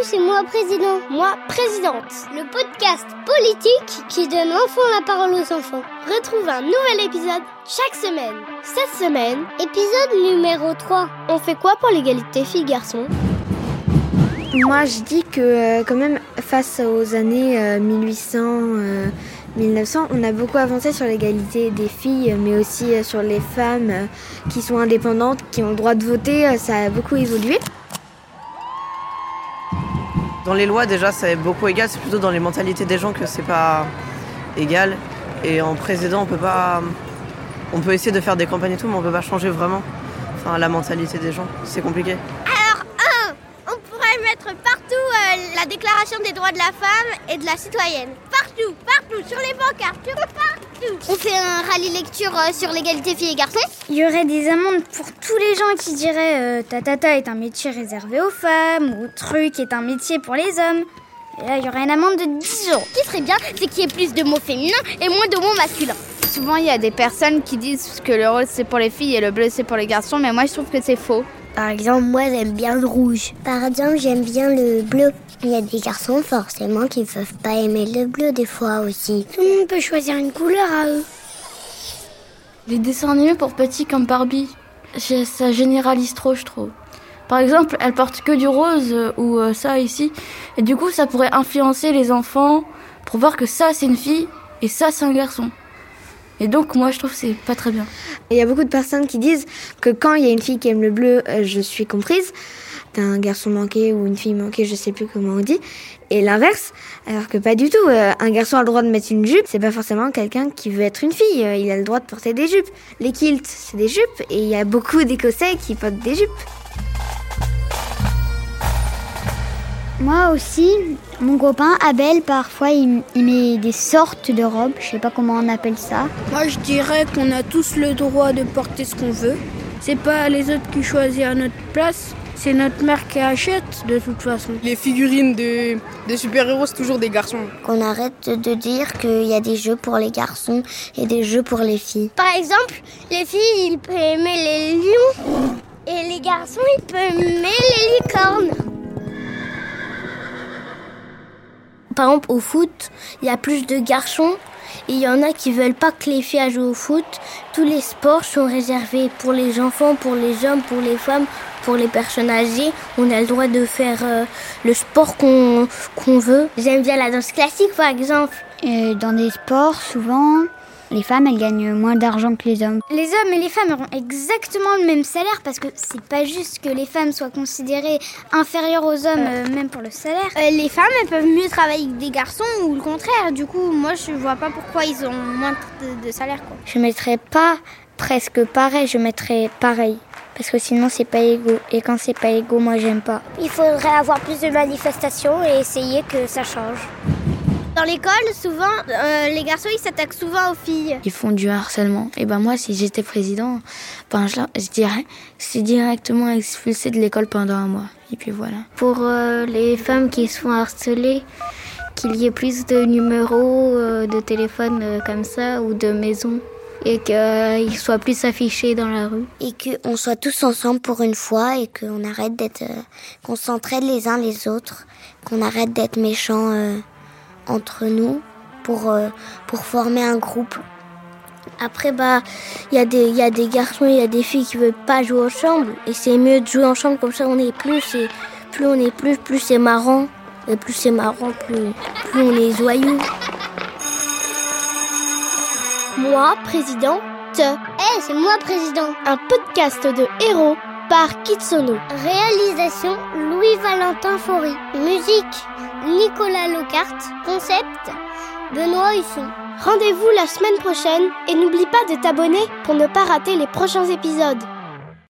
président. Moi, présidente. Le podcast politique qui donne enfin la parole aux enfants. Retrouve un nouvel épisode chaque semaine. Cette semaine, épisode numéro 3. On fait quoi pour l'égalité filles-garçons Moi, je dis que euh, quand même, face aux années 1800... Euh, 1900, on a beaucoup avancé sur l'égalité des filles, mais aussi euh, sur les femmes euh, qui sont indépendantes, qui ont le droit de voter. Euh, ça a beaucoup évolué. Dans les lois, déjà, c'est beaucoup égal. C'est plutôt dans les mentalités des gens que c'est pas égal. Et en président, on peut pas. On peut essayer de faire des campagnes et tout, mais on peut pas changer vraiment. Enfin, la mentalité des gens. C'est compliqué. Alors, un, on pourrait mettre partout la déclaration des droits de la femme et de la citoyenne. Partout, partout, sur les bancards, partout. On fait un rallye lecture euh, sur l'égalité filles et garçons. Il y aurait des amendes pour tous les gens qui diraient euh, tatata est un métier réservé aux femmes ou truc est un métier pour les hommes. Et là, il y aurait une amende de 10 euros. Ce qui serait bien, c'est qu'il y ait plus de mots féminins et moins de mots masculins. Souvent, il y a des personnes qui disent que le rose c'est pour les filles et le bleu c'est pour les garçons, mais moi je trouve que c'est faux. Par exemple, moi j'aime bien le rouge. Par exemple, j'aime bien le bleu. Il y a des garçons forcément qui ne peuvent pas aimer le bleu des fois aussi. Tout le monde peut choisir une couleur à eux. Les dessins animés pour petits comme Barbie, ça généralise trop, je trouve. Par exemple, elle porte que du rose euh, ou euh, ça ici, et du coup, ça pourrait influencer les enfants pour voir que ça c'est une fille et ça c'est un garçon. Et donc, moi, je trouve que c'est pas très bien. Il y a beaucoup de personnes qui disent que quand il y a une fille qui aime le bleu, euh, je suis comprise. T'as un garçon manqué ou une fille manquée, je sais plus comment on dit. Et l'inverse, alors que pas du tout. Euh, un garçon a le droit de mettre une jupe, c'est pas forcément quelqu'un qui veut être une fille. Euh, il a le droit de porter des jupes. Les kilts, c'est des jupes, et il y a beaucoup d'Écossais qui portent des jupes. Moi aussi, mon copain Abel, parfois, il, met des sortes de robes. Je sais pas comment on appelle ça. Moi, je dirais qu'on a tous le droit de porter ce qu'on veut. C'est pas les autres qui choisissent à notre place. C'est notre mère qui achète de toute façon. Les figurines de, de super-héros, c'est toujours des garçons. Qu'on arrête de dire qu'il y a des jeux pour les garçons et des jeux pour les filles. Par exemple, les filles, ils peuvent aimer les lions. Et les garçons, ils peuvent aimer les licornes. Par exemple, au foot, il y a plus de garçons et il y en a qui veulent pas que les filles jouent au foot. Tous les sports sont réservés pour les enfants, pour les hommes, pour les femmes, pour les personnes âgées. On a le droit de faire euh, le sport qu'on veut. J'aime bien la danse classique, par exemple. Dans des sports, souvent, les femmes, elles gagnent moins d'argent que les hommes. Les hommes et les femmes auront exactement le même salaire parce que c'est pas juste que les femmes soient considérées inférieures aux hommes, euh, même pour le salaire. Euh, les femmes, elles peuvent mieux travailler que des garçons ou le contraire. Du coup, moi, je vois pas pourquoi ils ont moins de, salaire. Quoi. Je mettrais pas presque pareil, je mettrais pareil. Parce que sinon, c'est pas égaux. Et quand c'est pas égaux, moi, j'aime pas. Il faudrait avoir plus de manifestations et essayer que ça change. Dans l'école, souvent, euh, les garçons, ils s'attaquent souvent aux filles. Ils font du harcèlement. Et ben moi, si j'étais président, ben je, dirais, c'est directement expulsé de l'école pendant un mois. Et puis voilà. Pour euh, les femmes qui se font harceler, qu'il y ait plus de numéros euh, de téléphone comme ça ou de maisons et qu'ils soient plus affichés dans la rue. Et qu'on soit tous ensemble pour une fois et qu'on arrête d'être... qu'on s'entraide les uns les autres, qu'on arrête d'être méchants entre nous pour, euh, pour former un groupe. Après, bah, il y, a des, y a des garçons il y a des filles qui veulent pas jouer ensemble. Et c'est mieux de jouer ensemble, comme ça on est plus. Et plus on est plus, plus c'est marrant. Et plus c'est marrant, plus, plus on est joyeux. Moi, président, te. Eh, c'est moi, président. Un podcast de héros par Kitsono. Réalisation Louis-Valentin Faury. Musique Nicolas Locarte. Concept Benoît Husson. Rendez-vous la semaine prochaine et n'oublie pas de t'abonner pour ne pas rater les prochains épisodes.